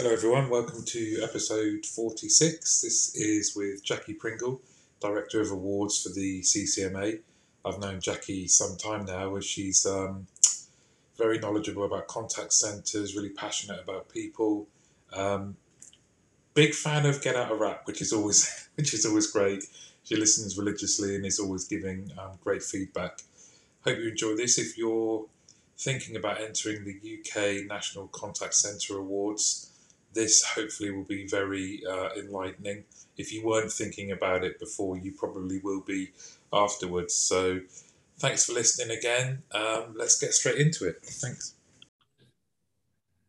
Hello, everyone. Welcome to episode 46. This is with Jackie Pringle, Director of Awards for the CCMA. I've known Jackie some time now as she's um, very knowledgeable about contact centres, really passionate about people. Um, big fan of Get Out of Wrap, which is always which is always great. She listens religiously and is always giving um, great feedback. Hope you enjoy this. If you're thinking about entering the UK National Contact Centre Awards, this hopefully will be very uh, enlightening. If you weren't thinking about it before, you probably will be afterwards. So, thanks for listening again. Um, let's get straight into it. Thanks.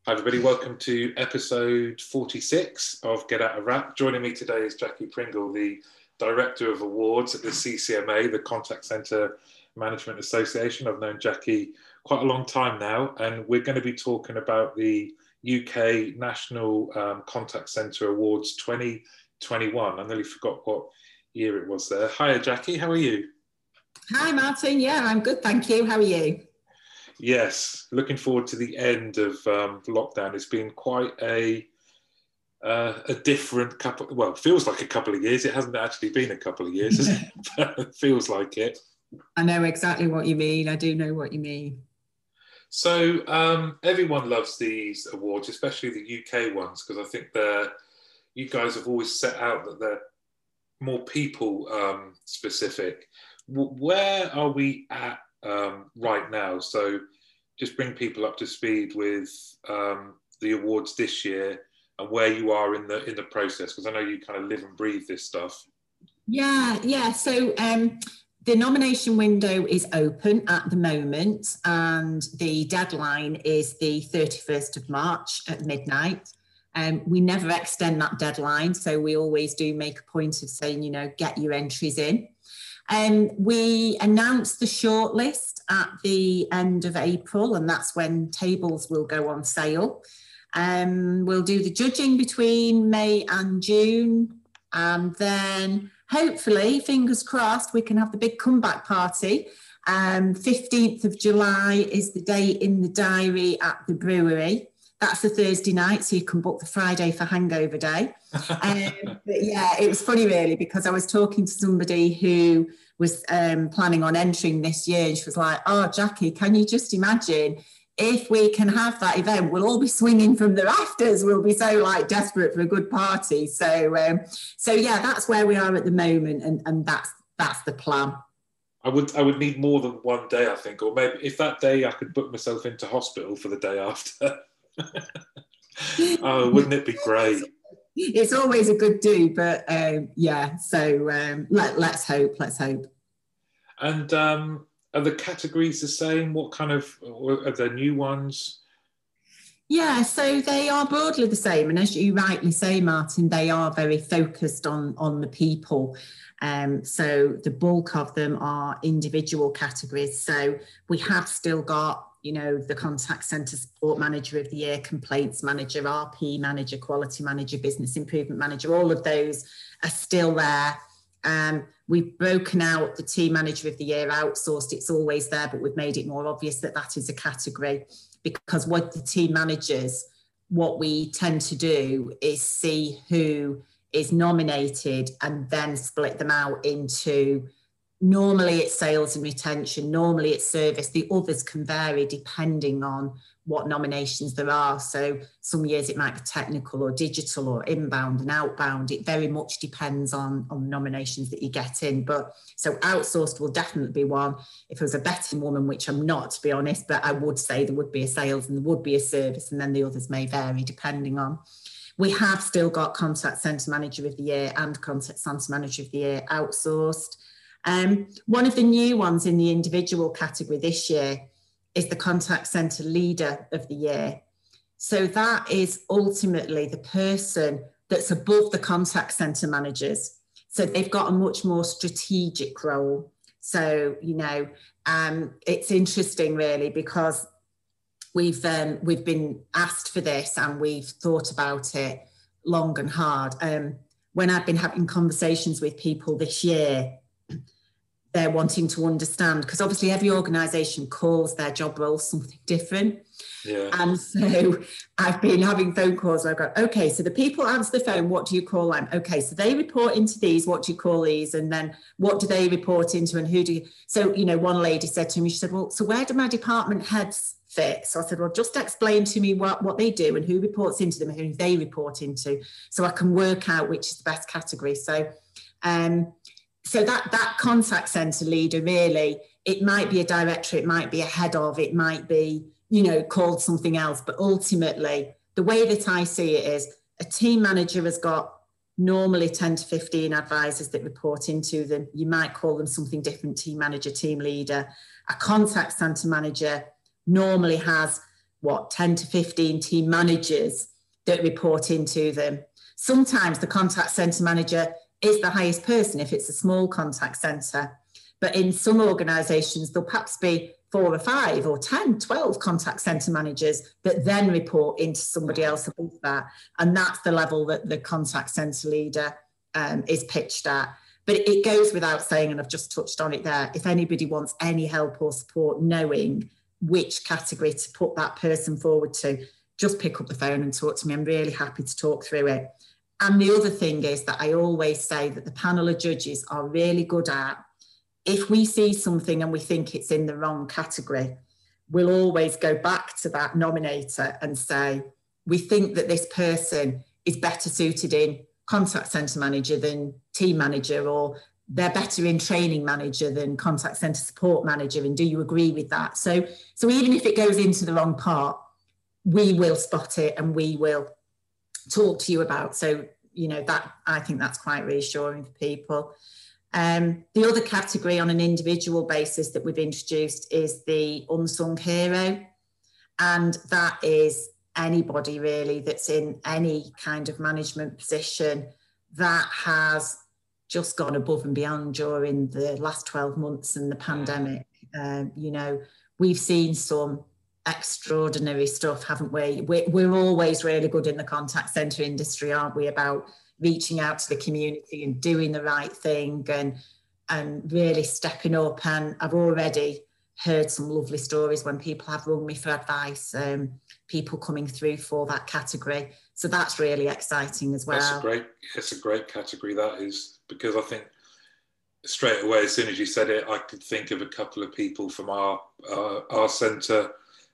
Hi, everybody. Welcome to episode 46 of Get Out of Wrap. Joining me today is Jackie Pringle, the Director of Awards at the CCMA, the Contact Centre Management Association. I've known Jackie quite a long time now, and we're going to be talking about the UK National um, Contact Centre Awards 2021. I nearly forgot what year it was there. Hiya, Jackie. How are you? Hi, Martin. Yeah, I'm good. Thank you. How are you? Yes, looking forward to the end of um, lockdown. It's been quite a uh, a different couple. Well, feels like a couple of years. It hasn't actually been a couple of years, it? it feels like it. I know exactly what you mean. I do know what you mean. So um, everyone loves these awards, especially the UK ones, because I think they're you guys have always set out that they're more people um, specific. Where are we at um, right now? So just bring people up to speed with um, the awards this year and where you are in the in the process, because I know you kind of live and breathe this stuff. Yeah, yeah. So um, the nomination window is open at the moment, and the deadline is the 31st of March at midnight. Um, we never extend that deadline, so we always do make a point of saying, you know, get your entries in. Um, we announced the shortlist at the end of April, and that's when tables will go on sale. Um, we'll do the judging between May and June, and then hopefully, fingers crossed, we can have the big comeback party. Um, 15th of July is the date in the diary at the brewery. That's the Thursday night, so you can book the Friday for Hangover Day. um, but yeah, it was funny really because I was talking to somebody who was um, planning on entering this year, and she was like, "Oh, Jackie, can you just imagine if we can have that event, we'll all be swinging from the rafters. We'll be so like desperate for a good party. So, um, so yeah, that's where we are at the moment, and and that's that's the plan. I would I would need more than one day, I think, or maybe if that day I could book myself into hospital for the day after. oh, wouldn't it be great? It's always a good do, but um, yeah. So um, let let's hope. Let's hope. And um, are the categories the same? What kind of are there new ones? Yeah, so they are broadly the same, and as you rightly say, Martin, they are very focused on on the people. Um, so the bulk of them are individual categories. So we have still got, you know, the contact centre support manager of the year, complaints manager, RP manager, quality manager, business improvement manager. All of those are still there. Um, we've broken out the team manager of the year outsourced. It's always there, but we've made it more obvious that that is a category because what the team managers, what we tend to do is see who is nominated and then split them out into normally it's sales and retention, normally it's service. The others can vary depending on what nominations there are. So some years it might be technical or digital or inbound and outbound. It very much depends on, on nominations that you get in. But so outsourced will definitely be one. If it was a betting woman, which I'm not to be honest, but I would say there would be a sales and there would be a service, and then the others may vary depending on. We have still got contact centre manager of the year and contact centre manager of the year outsourced. Um, one of the new ones in the individual category this year is the contact center leader of the year. So that is ultimately the person that's above the contact center managers. So they've got a much more strategic role. So, you know, um, it's interesting really because we've um, we've been asked for this and we've thought about it long and hard. Um, when I've been having conversations with people this year, they're wanting to understand because obviously every organization calls their job role something different. Yeah. And so I've been having phone calls I've got, okay, so the people answer the phone, what do you call them? Okay, so they report into these, what do you call these? And then what do they report into and who do you? So, you know, one lady said to me, she said, well, so where do my department heads fit? So I said, well, just explain to me what, what they do and who reports into them and who they report into so I can work out which is the best category. So, um, so that that contact center leader really it might be a director it might be a head of it might be you know called something else but ultimately the way that i see it is a team manager has got normally 10 to 15 advisors that report into them. You might call them something different team manager team leader. A contact center manager normally has what 10 to 15 team managers that report into them. Sometimes the contact center manager is the highest person if it's a small contact centre. But in some organisations, there'll perhaps be four or five or 10, 12 contact centre managers that then report into somebody else above that. And that's the level that the contact centre leader um, is pitched at. But it goes without saying, and I've just touched on it there, if anybody wants any help or support knowing which category to put that person forward to, just pick up the phone and talk to me. I'm really happy to talk through it. And the other thing is that I always say that the panel of judges are really good at if we see something and we think it's in the wrong category, we'll always go back to that nominator and say, we think that this person is better suited in contact centre manager than team manager, or they're better in training manager than contact centre support manager. And do you agree with that? So, so even if it goes into the wrong part, we will spot it and we will talk to you about. So, you know, that I think that's quite reassuring for people. Um, the other category on an individual basis that we've introduced is the unsung hero. And that is anybody really that's in any kind of management position that has just gone above and beyond during the last 12 months and the pandemic. Um, you know, we've seen some extraordinary stuff, haven't we? We're, we're always really good in the contact centre industry, aren't we, about reaching out to the community and doing the right thing and and really stepping up. And I've already heard some lovely stories when people have rung me for advice, um, people coming through for that category. So that's really exciting as well. That's a great, it's a great category that is because I think straight away as soon as you said it, I could think of a couple of people from our uh, our centre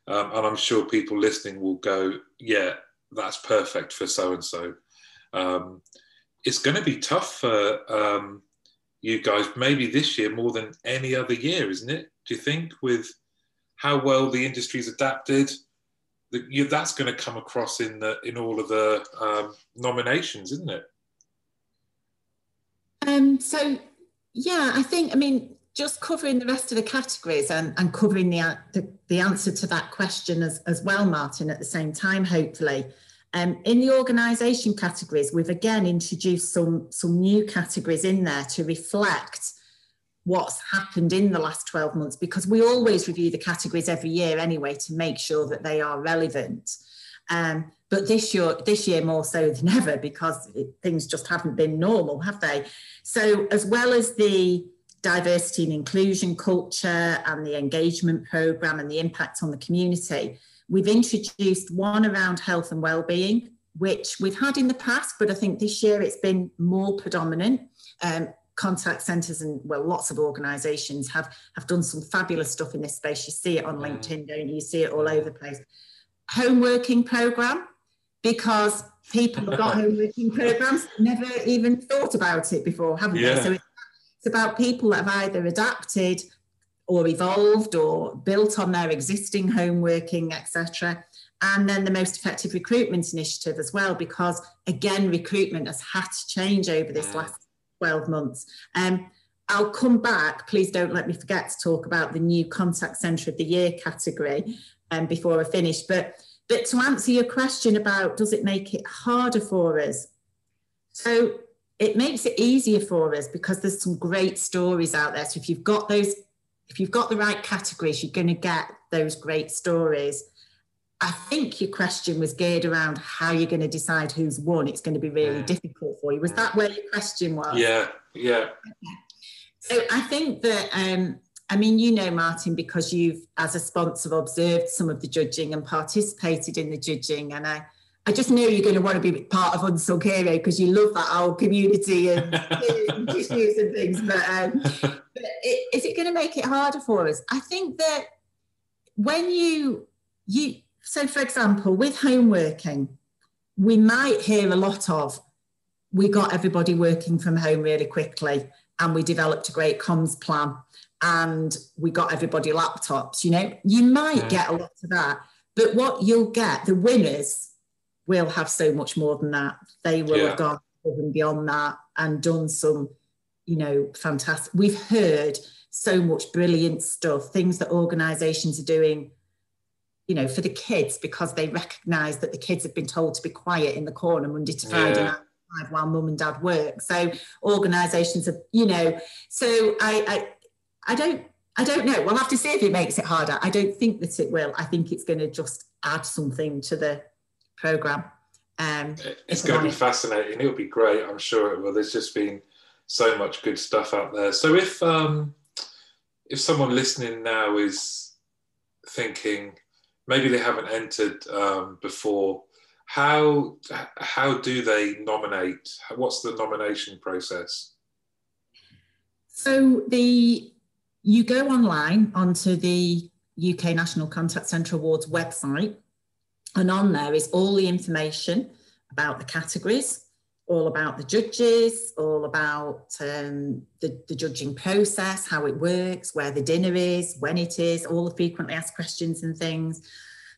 um, and I'm sure people listening will go, yeah, that's perfect for so and so. It's going to be tough for um, you guys, maybe this year more than any other year, isn't it? Do you think, with how well the industry's adapted? That's going to come across in the in all of the um, nominations, isn't it? Um, so yeah, I think I mean just covering the rest of the categories and, and covering the, the, the answer to that question as, as well, Martin, at the same time, hopefully. Um, in the organisation categories, we've again introduced some, some new categories in there to reflect what's happened in the last 12 months because we always review the categories every year anyway to make sure that they are relevant. Um, but this year, this year more so than ever because it, things just haven't been normal, have they? So as well as the diversity and inclusion culture and the engagement program and the impact on the community, we've introduced one around health and well-being, which we've had in the past, but I think this year it's been more predominant. Um, contact centres and well, lots of organisations have have done some fabulous stuff in this space. You see it on LinkedIn, don't you? You see it all over the place. Home working program, because people have got home working programs, never even thought about it before, haven't yeah. they? So it's about people that have either adapted or evolved or built on their existing home working, etc. And then the most effective recruitment initiative as well, because again, recruitment has had to change over this last 12 months. Um, I'll come back. Please don't let me forget to talk about the new contact centre of the year category um, before I finish. But but to answer your question about does it make it harder for us? So it makes it easier for us because there's some great stories out there. So if you've got those, if you've got the right categories, you're going to get those great stories. I think your question was geared around how you're going to decide who's won. It's going to be really difficult for you. Was that where your question was? Yeah, yeah. So I think that um, I mean, you know, Martin, because you've, as a sponsor, observed some of the judging and participated in the judging, and I, I just know you're going to want to be part of Unsung Hero because you love that old community and issues and things. But, um, but it, is it going to make it harder for us? I think that when you you so, for example, with home working, we might hear a lot of we got everybody working from home really quickly and we developed a great comms plan and we got everybody laptops you know you might yeah. get a lot of that but what you'll get the winners will have so much more than that they will yeah. have gone and beyond that and done some you know fantastic we've heard so much brilliant stuff things that organizations are doing you know for the kids because they recognize that the kids have been told to be quiet in the corner monday to friday yeah while mum and dad work. So organisations are, you know, so I, I I don't I don't know. We'll have to see if it makes it harder. I don't think that it will. I think it's going to just add something to the program. Um, it's going to be fascinating. It'll be great. I'm sure it will. There's just been so much good stuff out there. So if um, if someone listening now is thinking maybe they haven't entered um, before, how how do they nominate? What's the nomination process? So the you go online onto the UK National Contact Centre Awards website, and on there is all the information about the categories, all about the judges, all about um, the, the judging process, how it works, where the dinner is, when it is, all the frequently asked questions and things.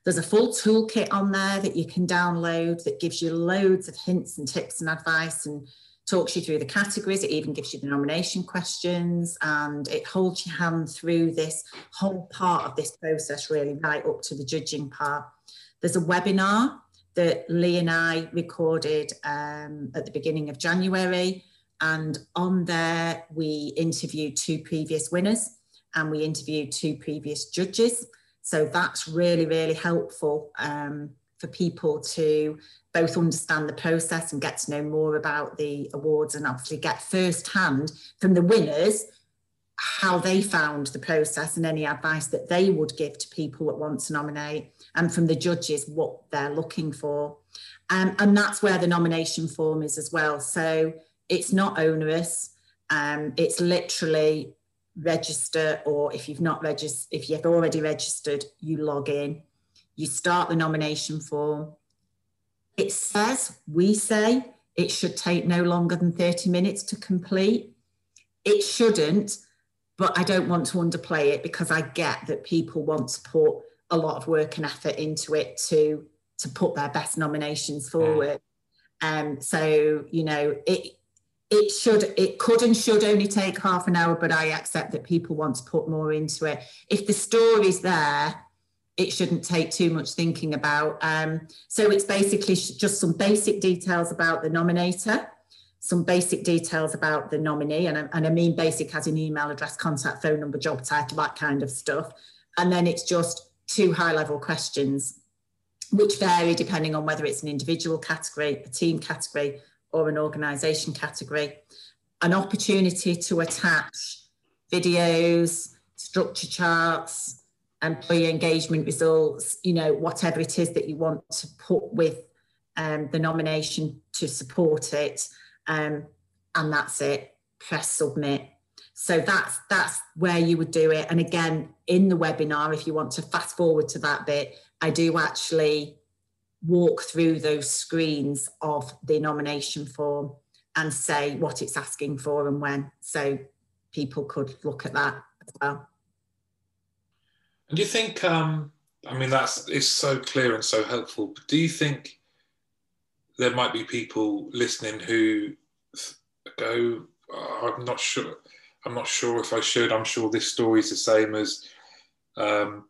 There's a full toolkit on there that you can download that gives you loads of hints and tips and advice and talks you through the categories, it even gives you the nomination questions, and it holds your hand through this whole part of this process, really, right up to the judging part. There's a webinar that Lee and I recorded um, at the beginning of January, and on there we interviewed two previous winners and we interviewed two previous judges. So that's really, really helpful um, for people to both understand the process and get to know more about the awards and obviously get firsthand from the winners how they found the process and any advice that they would give to people that want to nominate and from the judges what they're looking for. Um, and that's where the nomination form is as well. So it's not onerous. Um, it's literally register or if you've not registered if you've already registered you log in you start the nomination form. It says, we say, it should take no longer than 30 minutes to complete. It shouldn't, but I don't want to underplay it because I get that people want to put a lot of work and effort into it to to put their best nominations forward. Um, so you know it it should it could and should only take half an hour, but I accept that people want to put more into it. If the story's there it shouldn't take too much thinking about. Um, so it's basically just some basic details about the nominator, some basic details about the nominee, and I, and I mean basic as an email address, contact phone number, job title, that kind of stuff. And then it's just two high level questions, which vary depending on whether it's an individual category, a team category, or an organisation category. An opportunity to attach videos, structure charts, employee engagement results, you know, whatever it is that you want to put with um, the nomination to support it. Um, and that's it. Press submit. So that's that's where you would do it. And again, in the webinar, if you want to fast forward to that bit, I do actually walk through those screens of the nomination form and say what it's asking for and when. So people could look at that as well. And do you think? Um, I mean, that's it's so clear and so helpful. But do you think there might be people listening who go, oh, "I'm not sure. I'm not sure if I should. I'm sure this story is the same as um,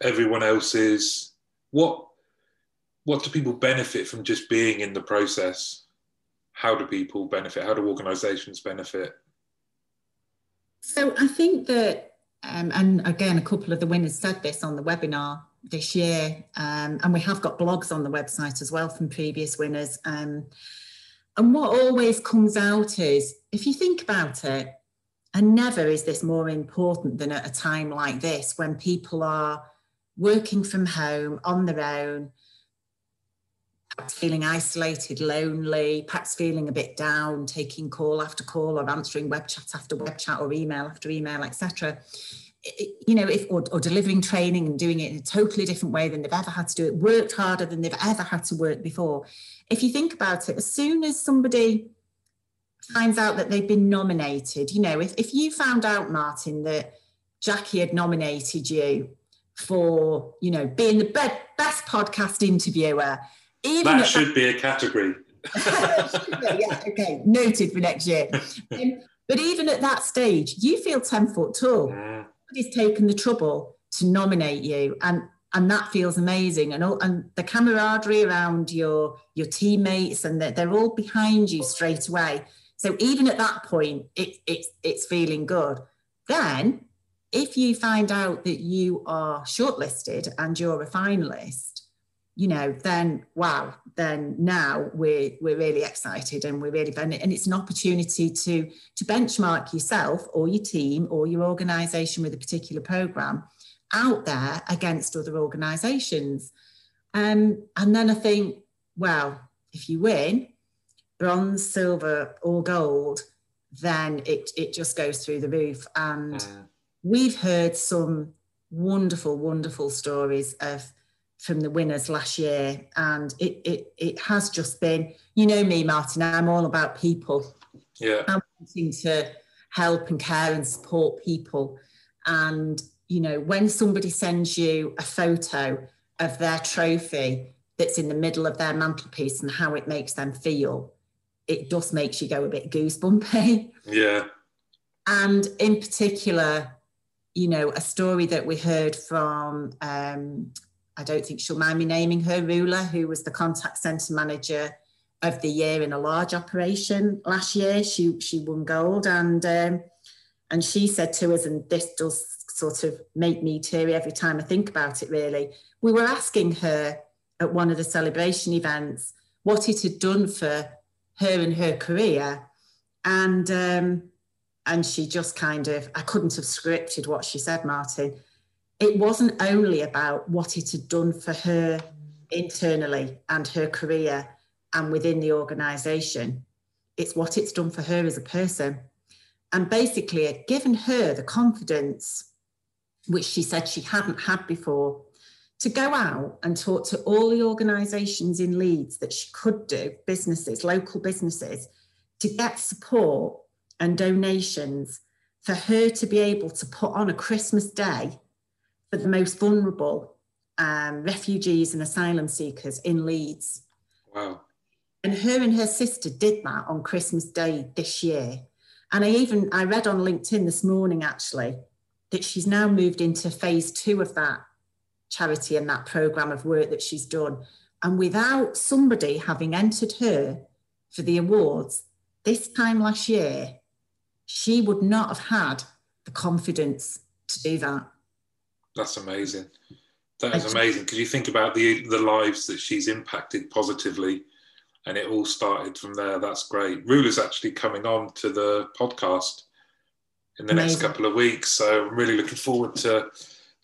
everyone else's." What what do people benefit from just being in the process? How do people benefit? How do organisations benefit? So I think that um, and again, a couple of the winners said this on the webinar this year, um, and we have got blogs on the website as well from previous winners. Um, and what always comes out is, if you think about it, And never is this more important than at a time like this when people are working from home on their own, perhaps feeling isolated, lonely, perhaps feeling a bit down, taking call after call or answering web chat after web chat or email after email, etc. You know, if or, or delivering training and doing it in a totally different way than they've ever had to do it, worked harder than they've ever had to work before. If you think about it, as soon as somebody finds out that they've been nominated, you know, if, if you found out, Martin, that Jackie had nominated you for, you know, being the be- best podcast interviewer, even that should that, be a category. yeah, okay, noted for next year. Um, but even at that stage, you feel 10 foot tall. Yeah. Somebody's taken the trouble to nominate you. And and that feels amazing and all, and the camaraderie around your your teammates and that they're all behind you straight away so even at that point, it, it, it's feeling good. Then, if you find out that you are shortlisted and you're a finalist, you know, then wow, then now we're we're really excited and we're really and it's an opportunity to to benchmark yourself or your team or your organisation with a particular program out there against other organisations. Um, and then I think, well, if you win, bronze, silver, or gold, then it, it just goes through the roof. And mm. we've heard some wonderful, wonderful stories of from the winners last year. And it it it has just been, you know me, Martin, I'm all about people. Yeah. I'm wanting to help and care and support people. And, you know, when somebody sends you a photo of their trophy that's in the middle of their mantelpiece and how it makes them feel, it just makes you go a bit goosebumpy. Yeah. And in particular, you know, a story that we heard from, um, I don't think she'll mind me naming her, Rula, who was the contact centre manager of the year in a large operation last year. She she won gold, and um, and she said to us, and this does sort of make me teary every time I think about it. Really, we were asking her at one of the celebration events what it had done for her and her career. And um, and she just kind of, I couldn't have scripted what she said, Martin. It wasn't only about what it had done for her internally and her career and within the organization. It's what it's done for her as a person. And basically, it given her the confidence, which she said she hadn't had before, to go out and talk to all the organisations in Leeds that she could do, businesses, local businesses, to get support and donations for her to be able to put on a Christmas day for the most vulnerable um, refugees and asylum seekers in Leeds. Wow. And her and her sister did that on Christmas Day this year. And I even I read on LinkedIn this morning actually that she's now moved into phase two of that charity and that program of work that she's done. And without somebody having entered her for the awards this time last year, she would not have had the confidence to do that. That's amazing. That is amazing because you think about the the lives that she's impacted positively, and it all started from there. That's great. Rula's actually coming on to the podcast in the amazing. next couple of weeks, so I'm really looking forward to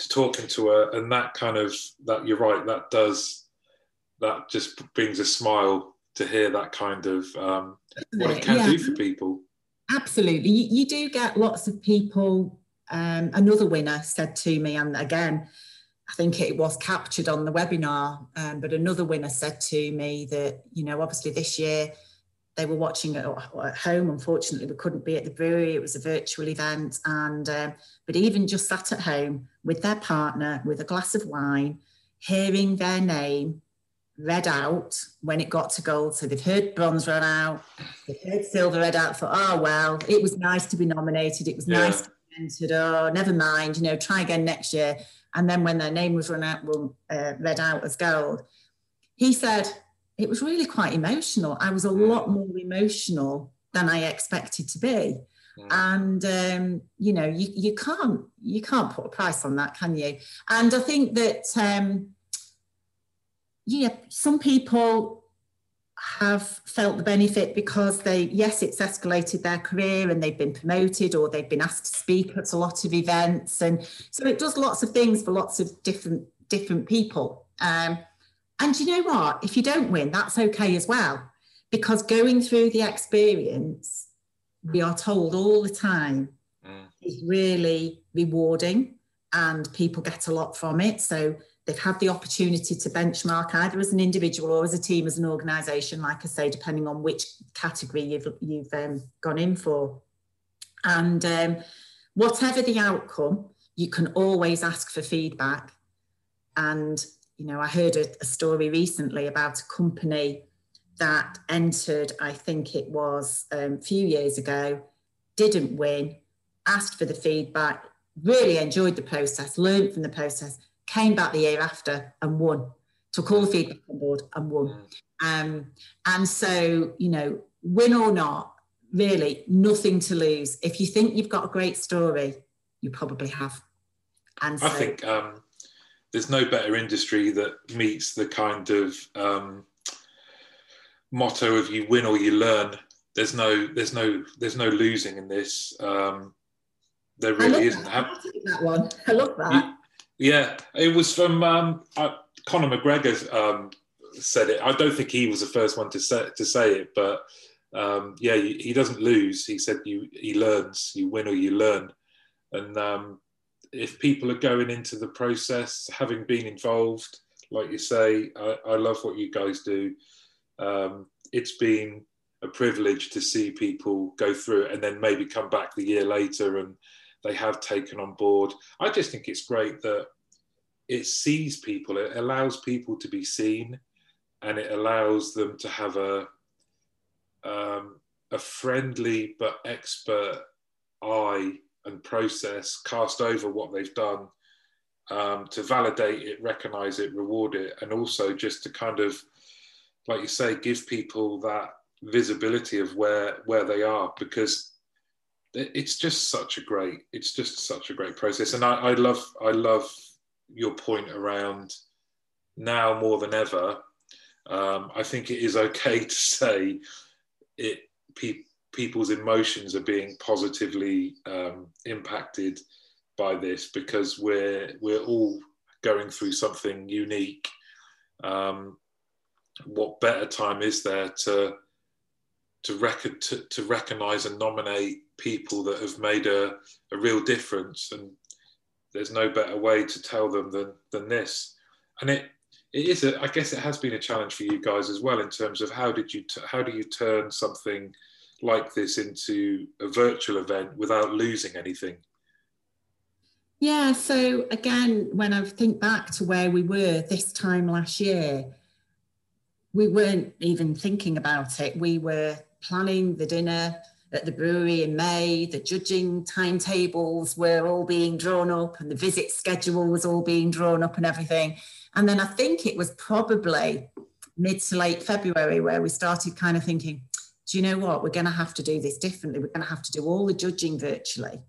to talking to her and that kind of that you're right that does that just brings a smile to hear that kind of um, what it can yeah. do for people absolutely you, you do get lots of people um, another winner said to me and again I think it was captured on the webinar, um, but another winner said to me that, you know, obviously this year they were watching it at home. Unfortunately, we couldn't be at the brewery. It was a virtual event, and um, but even just sat at home with their partner with a glass of wine, hearing their name read out when it got to gold. So they've heard bronze run out, they've heard silver read out. Thought, oh well, it was nice to be nominated. It was yeah. nice to be entered. Oh, never mind. You know, try again next year. And then when their name was run out, well, uh, read out as gold, he said it was really quite emotional. I was a mm. lot more emotional than I expected to be. Mm. And um, you know, you, you can't you can't put a price on that, can you? And I think that um, yeah, some people have felt the benefit because they, yes, it's escalated their career and they've been promoted or they've been asked to speak at a lot of events. And so it does lots of things for lots of different different people. Um, and you know what? If you don't win, that's okay as well. Because going through the experience, we are told all the time, mm. is really rewarding and people get a lot from it. So they've had the opportunity to benchmark either as an individual or as a team, as an organisation, like I say, depending on which category you've, you've um, gone in for. And um, whatever the outcome, you can always ask for feedback. And, you know, I heard a, a story recently about a company that entered, I think it was um, a few years ago, didn't win, asked for the feedback, really enjoyed the process, learned from the process, came back the year after and won, took all the feedback on board and won. Um, and so, you know, win or not, really nothing to lose. If you think you've got a great story, you probably have. And so, I think um, there's no better industry that meets the kind of um, motto of you win or you learn. There's no, there's no, there's no losing in this. Um, there really isn't. That. that one. I love that. Yeah, it was from um, uh, Conor McGregor um, said it. I don't think he was the first one to say to say it, but um, yeah, he, he, doesn't lose. He said you he learns. You win or you learn, and um, if people are going into the process, having been involved, like you say, I, I love what you guys do. Um, it's been a privilege to see people go through it and then maybe come back the year later and they have taken on board. I just think it's great that it sees people, it allows people to be seen, and it allows them to have a um, a friendly but expert eye and process cast over what they've done um, to validate it, recognize it, reward it, and also just to kind of, like you say, give people that visibility of where where they are because it's just such a great it's just such a great process. And I, I love i love your point around now more than ever. Um, i think it is okay to say it pe- people's emotions are being positively um, impacted by this because we're we're all going through something unique. Um, what better time is there to to, rec- to, to recognize and nominate people that have made a, a real difference? And there's no better way to tell them than than this. And it it is a, I guess it has been a challenge for you guys as well in terms of how did you t- how do you turn something like this into a virtual event without losing anything? Yeah so again when i think back to where we were this time last year we weren't even thinking about it. We were planning the dinner at the brewery in May, the judging timetables were all being drawn up and the visit schedule was all being drawn up and everything. And then I think it was probably mid to late February where we started kind of thinking, do you know what? We're going to have to do this differently. We're going to have to do all the judging virtually.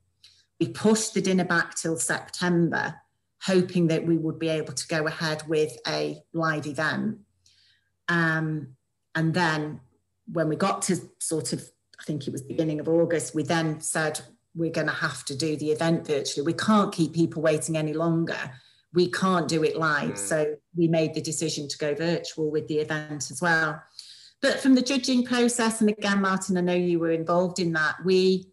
We pushed the dinner back till September, hoping that we would be able to go ahead with a live event. Um, and then when we got to sort of I think it was beginning of August, we then said we're going to have to do the event virtually. We can't keep people waiting any longer. We can't do it live. Mm. So we made the decision to go virtual with the event as well. But from the judging process, and again, Martin, I know you were involved in that, we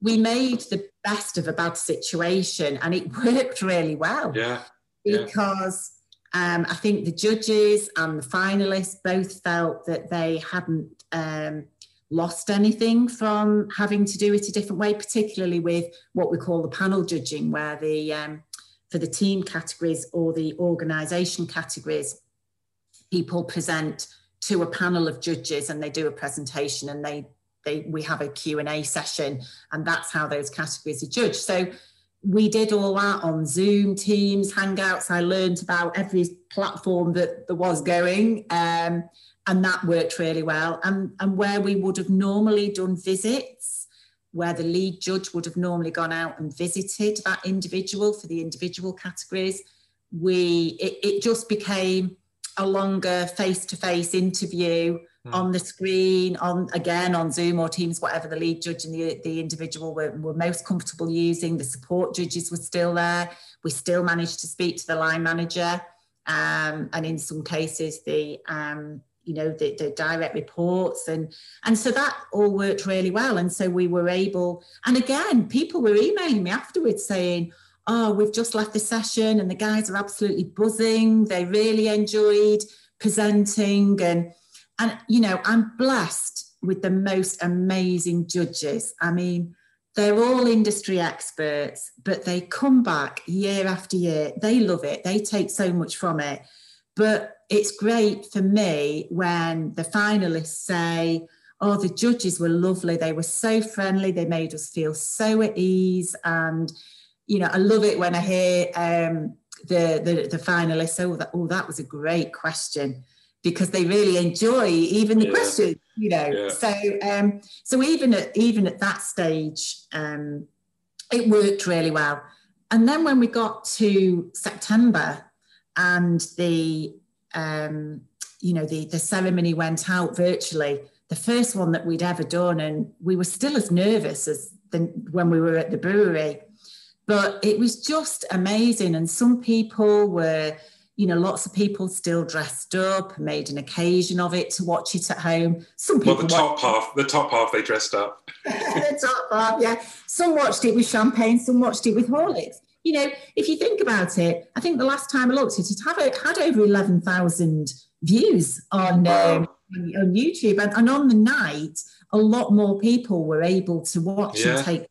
we made the best of a bad situation and it worked really well. Yeah. Because yeah. Um, I think the judges and the finalists both felt that they hadn't um, lost anything from having to do it a different way, particularly with what we call the panel judging, where the um, for the team categories or the organisation categories, people present to a panel of judges and they do a presentation and they they we have a Q&A session and that's how those categories are judged. So we did all that on Zoom, Teams, Hangouts. I learned about every platform that there was going. Um, and that worked really well. And, and where we would have normally done visits, where the lead judge would have normally gone out and visited that individual for the individual categories, we it, it just became a longer face-to-face interview mm. on the screen, on again on Zoom or Teams, whatever the lead judge and the, the individual were, were most comfortable using. The support judges were still there. We still managed to speak to the line manager, um, and in some cases the um, you know the, the direct reports and and so that all worked really well and so we were able and again people were emailing me afterwards saying oh we've just left the session and the guys are absolutely buzzing they really enjoyed presenting and and you know i'm blessed with the most amazing judges i mean they're all industry experts but they come back year after year they love it they take so much from it but it's great for me when the finalists say, Oh, the judges were lovely. They were so friendly. They made us feel so at ease. And, you know, I love it when I hear um, the, the, the finalists, oh that, oh, that was a great question because they really enjoy even the yeah. questions, you know. Yeah. So, um, so even at even at that stage, um, it worked really well. And then when we got to September, and the um, you know the the ceremony went out virtually the first one that we'd ever done and we were still as nervous as the, when we were at the brewery but it was just amazing. And some people were you know lots of people still dressed up made an occasion of it to watch it at home. Some people well the top half the top half they dressed up. The top half yeah. Some watched it with champagne some watched it with horlicks. You know, if you think about it, I think the last time I looked at it, it had, over 11,000 views on, um, on YouTube. And, and, on the night, a lot more people were able to watch yeah. and take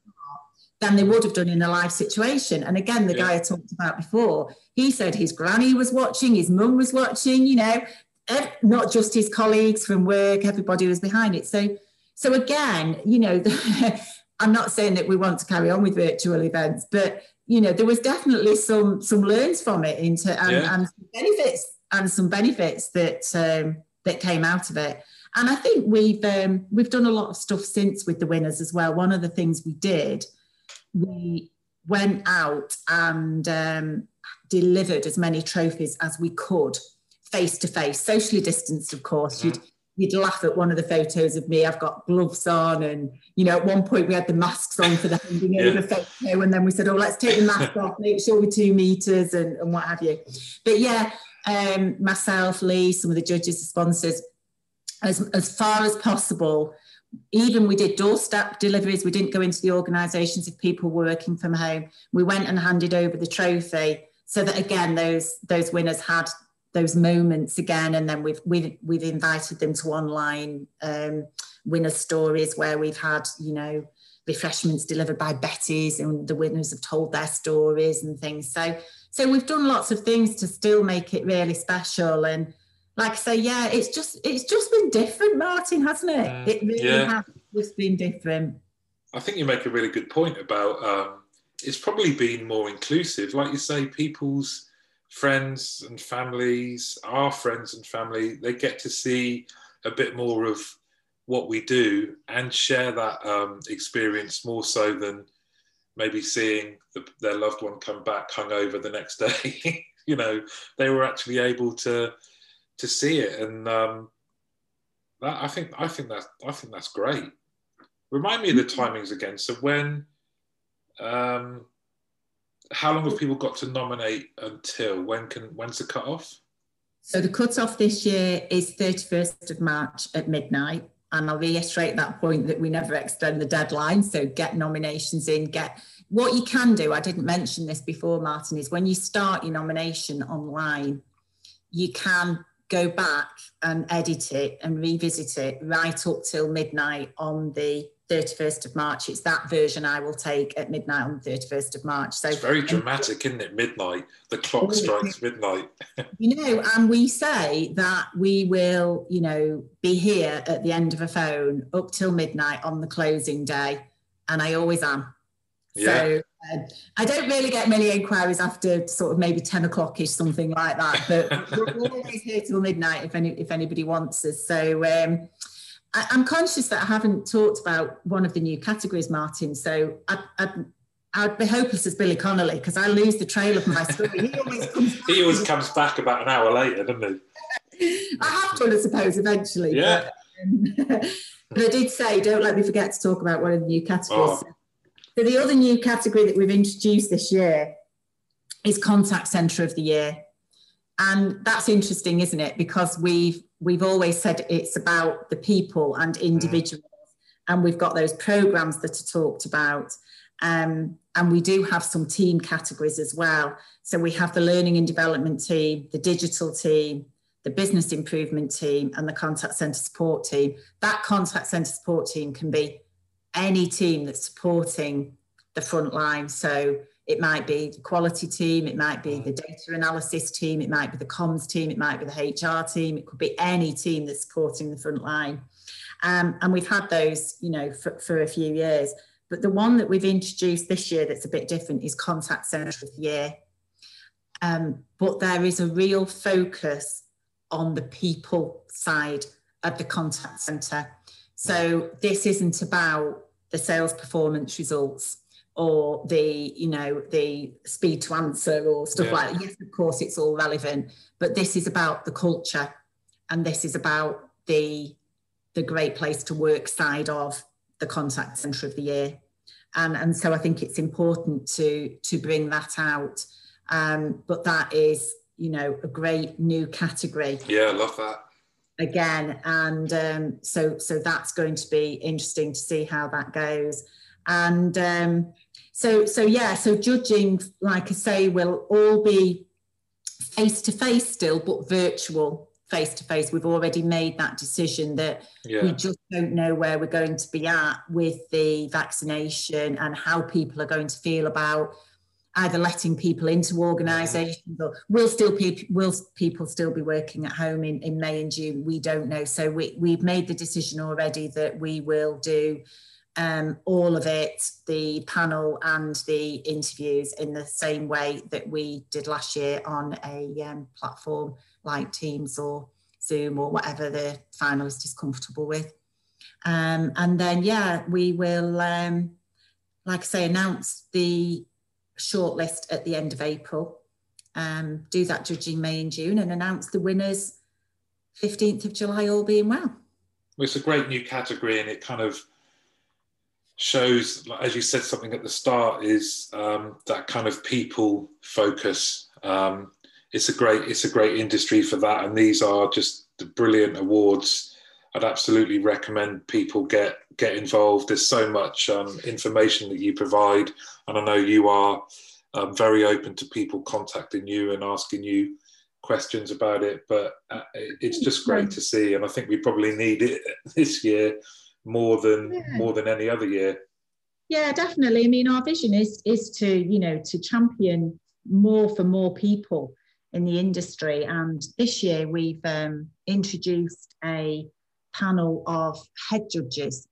than they would have done in a live situation. And again, the yeah. guy I talked about before, he said his granny was watching, his mum was watching, you know, not just his colleagues from work, everybody was behind it. So, so again, you know, I'm not saying that we want to carry on with virtual events, but you know, there was definitely some some learns from it into and, yeah. and benefits and some benefits that um, that came out of it. And I think we've um, we've done a lot of stuff since with the winners as well. One of the things we did, we went out and um, delivered as many trophies as we could face to face, socially distanced, of course. Mm-hmm. You'd you'd laugh at one of the photos of me. I've got gloves on, and you know, at one point we had the masks on for the handing yeah. over photo, and then we said, "Oh, let's take the mask off, make sure we're two meters, and, and what have you." But yeah, um, myself, Lee, some of the judges, the sponsors, as as far as possible. Even we did doorstep deliveries. We didn't go into the organisations if people were working from home. We went and handed over the trophy so that again those those winners had those moments again and then we've we've, we've invited them to online um, winner stories where we've had you know refreshments delivered by Betty's and the winners have told their stories and things so so we've done lots of things to still make it really special and like I say yeah it's just it's just been different Martin hasn't it uh, it really yeah. has just been different I think you make a really good point about um, it's probably been more inclusive like you say people's friends and families, our friends and family, they get to see a bit more of what we do and share that um, experience more so than maybe seeing the, their loved one come back hungover the next day. you know, they were actually able to to see it, and um, that, I think I think that I think that's great. Remind me of the mm-hmm. timings again. So when um, how long have people got to nominate until? When can when's the cut off? So the cut off this year is 31st of March at midnight. And I'll reiterate that point that we never extend the deadline. So get nominations in, get what you can do. I didn't mention this before, Martin, is when you start your nomination online, you can go back and edit it and revisit it right up till midnight on the 31st of March. It's that version I will take at midnight on the 31st of March. So it's very dramatic, isn't it? Midnight. The clock strikes midnight. you know, and we say that we will, you know, be here at the end of a phone up till midnight on the closing day. And I always am. Yeah. So I don't really get many inquiries after sort of maybe 10 o'clock ish, something like that. But we're always here till midnight if any if anybody wants us. So um I, am conscious that I haven't talked about one of the new categories, Martin. So I, I, I'd be hopeless as Billy Connolly because I lose the trail of my story. He always comes back. he always comes back about an hour later, doesn't he? I have to, I suppose, eventually. Yeah. But, um, but I did say, don't let me forget to talk about one of the new categories. Oh. So the other new category that we've introduced this year is contact centre of the year. And that's interesting, isn't it? Because we've we've always said it's about the people and mm. individuals, mm. and we've got those programs that are talked about. Um, and we do have some team categories as well. So we have the learning and development team, the digital team, the business improvement team, and the contact centre support team. That contact centre support team can be any team that's supporting the front line. So it might be the quality team, it might be the data analysis team, it might be the comms team, it might be the HR team, it could be any team that's supporting the front line. Um, and we've had those, you know, for, for a few years. But the one that we've introduced this year that's a bit different is contact centre of the year. Um, but there is a real focus on the people side of the contact centre. So this isn't about the sales performance results or the you know the speed to answer or stuff yeah. like that. Yes, of course, it's all relevant, but this is about the culture, and this is about the the great place to work side of the contact centre of the year, and and so I think it's important to to bring that out. Um, but that is you know a great new category. Yeah, I love that again and um, so so that's going to be interesting to see how that goes and um, so so yeah so judging like i say will all be face to face still but virtual face to face we've already made that decision that yeah. we just don't know where we're going to be at with the vaccination and how people are going to feel about either letting people into organisations or will still people will people still be working at home in, in May and June? We don't know. So we, we've made the decision already that we will do um, all of it, the panel and the interviews in the same way that we did last year on a um, platform like Teams or Zoom or whatever the finalist is comfortable with. Um, and then, yeah, we will, um, like I say, announce the shortlist at the end of April, um, do that judging May and June, and announce the winners 15th of July, all being well. well it's a great new category, and it kind of shows, as you said, something at the start is um, that kind of people focus. Um, it's a great, it's a great industry for that, and these are just the brilliant awards. I'd absolutely recommend people get get involved. There's so much um, information that you provide, and I know you are um, very open to people contacting you and asking you questions about it. But uh, it's just great to see, and I think we probably need it this year more than yeah. more than any other year. Yeah, definitely. I mean, our vision is is to you know to champion more for more people in the industry, and this year we've um, introduced a panel of head judges.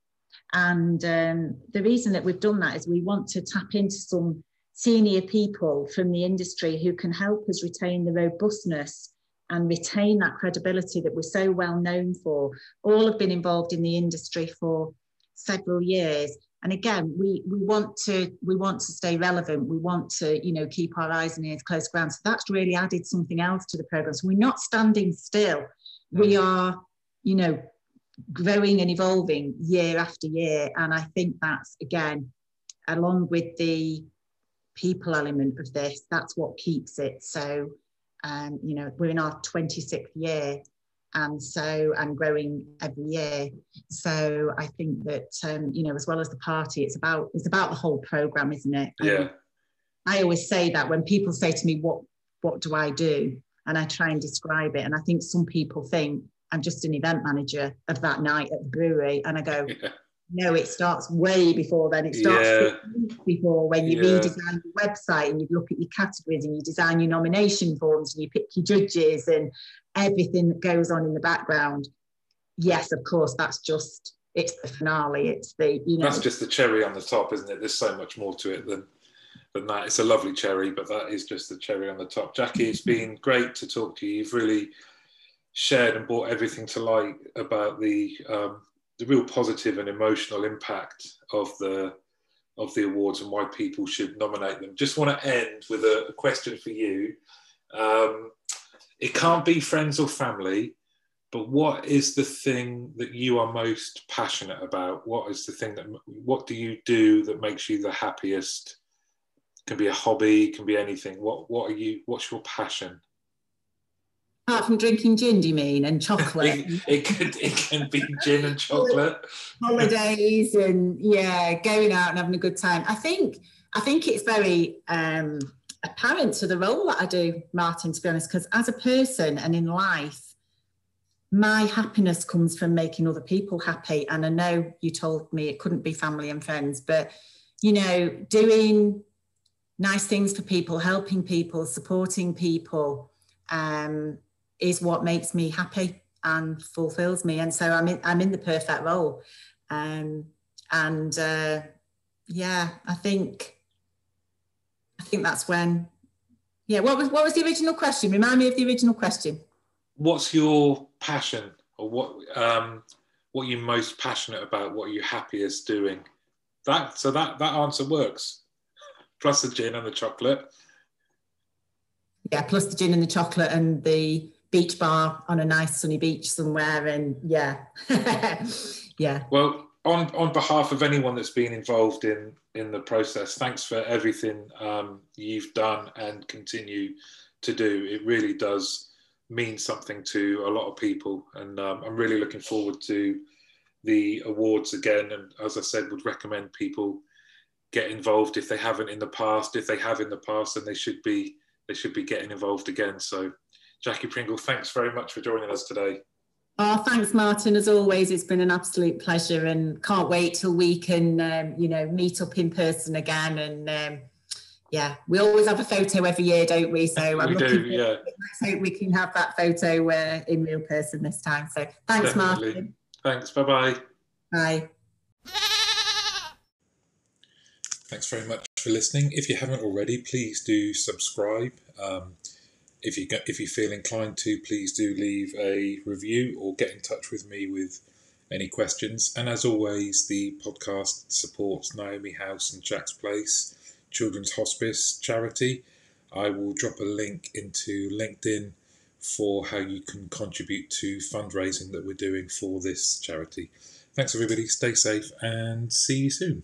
And um, the reason that we've done that is we want to tap into some senior people from the industry who can help us retain the robustness and retain that credibility that we're so well known for. All have been involved in the industry for several years. And again, we, we want to we want to stay relevant. We want to you know keep our eyes and ears close ground. So that's really added something else to the program. So we're not standing still. We mm. are you know growing and evolving year after year. And I think that's again along with the people element of this, that's what keeps it. So um, you know, we're in our 26th year and so and growing every year. So i think that um, you know as well as the party it's about it's about the whole program isn't it? Yeah. I always say that when people say to me what what do i do? And i try and describe it. And i think some people think i'm just an event manager of that night at the brewery and i go yeah. No, it starts way before then. It starts yeah. before when you yeah. redesign your website and you look at your categories and you design your nomination forms and you pick your judges and everything that goes on in the background. Yes, of course, that's just it's the finale. It's the you know that's just the cherry on the top, isn't it? There's so much more to it than than that. It's a lovely cherry, but that is just the cherry on the top. Jackie, it's been great to talk to you. You've really shared and brought everything to light about the um, the real positive and emotional impact of the of the awards and why people should nominate them. Just want to end with a, a question for you. Um, it can't be friends or family, but what is the thing that you are most passionate about? What is the thing that what do you do that makes you the happiest? It can be a hobby, can be anything. What what are you? What's your passion? Apart from drinking gin, do you mean, and chocolate? it, it could it can be gin and chocolate. Holidays and yeah, going out and having a good time. I think I think it's very um, apparent to the role that I do, Martin. To be honest, because as a person and in life, my happiness comes from making other people happy. And I know you told me it couldn't be family and friends, but you know, doing nice things for people, helping people, supporting people. Um, is what makes me happy and fulfills me. And so I'm in, I'm in the perfect role. Um, and uh, yeah, I think I think that's when. Yeah, what was what was the original question? Remind me of the original question. What's your passion, or what um, what are you most passionate about? What are you happiest doing? That so that that answer works. Plus the gin and the chocolate. Yeah, plus the gin and the chocolate and the beach bar on a nice sunny beach somewhere and yeah yeah. Well on on behalf of anyone that's been involved in in the process thanks for everything um, you've done and continue to do. It really does mean something to a lot of people and um, i'm really looking forward to the awards again. And as i said would recommend people get involved if they haven't in the past. If they have in the past then they should be they should be getting involved again. So Jackie Pringle, thanks very much for joining us today. Oh, thanks, Martin. As always, it's been an absolute pleasure, and can't wait till we can, um, you know, meet up in person again. And um, yeah, we always have a photo every year, don't we? So I'm we do, yeah. Let's hope we can have that photo uh, in real person this time. So thanks, Definitely. Martin. Thanks. Bye-bye. Bye. Thanks very much for listening. If you haven't already, please do subscribe. Um, if you if you feel inclined to, please do leave a review or get in touch with me with any questions. And as always, the podcast supports Naomi House and Jack's Place Children's Hospice charity. I will drop a link into LinkedIn for how you can contribute to fundraising that we're doing for this charity. Thanks, everybody. Stay safe and see you soon.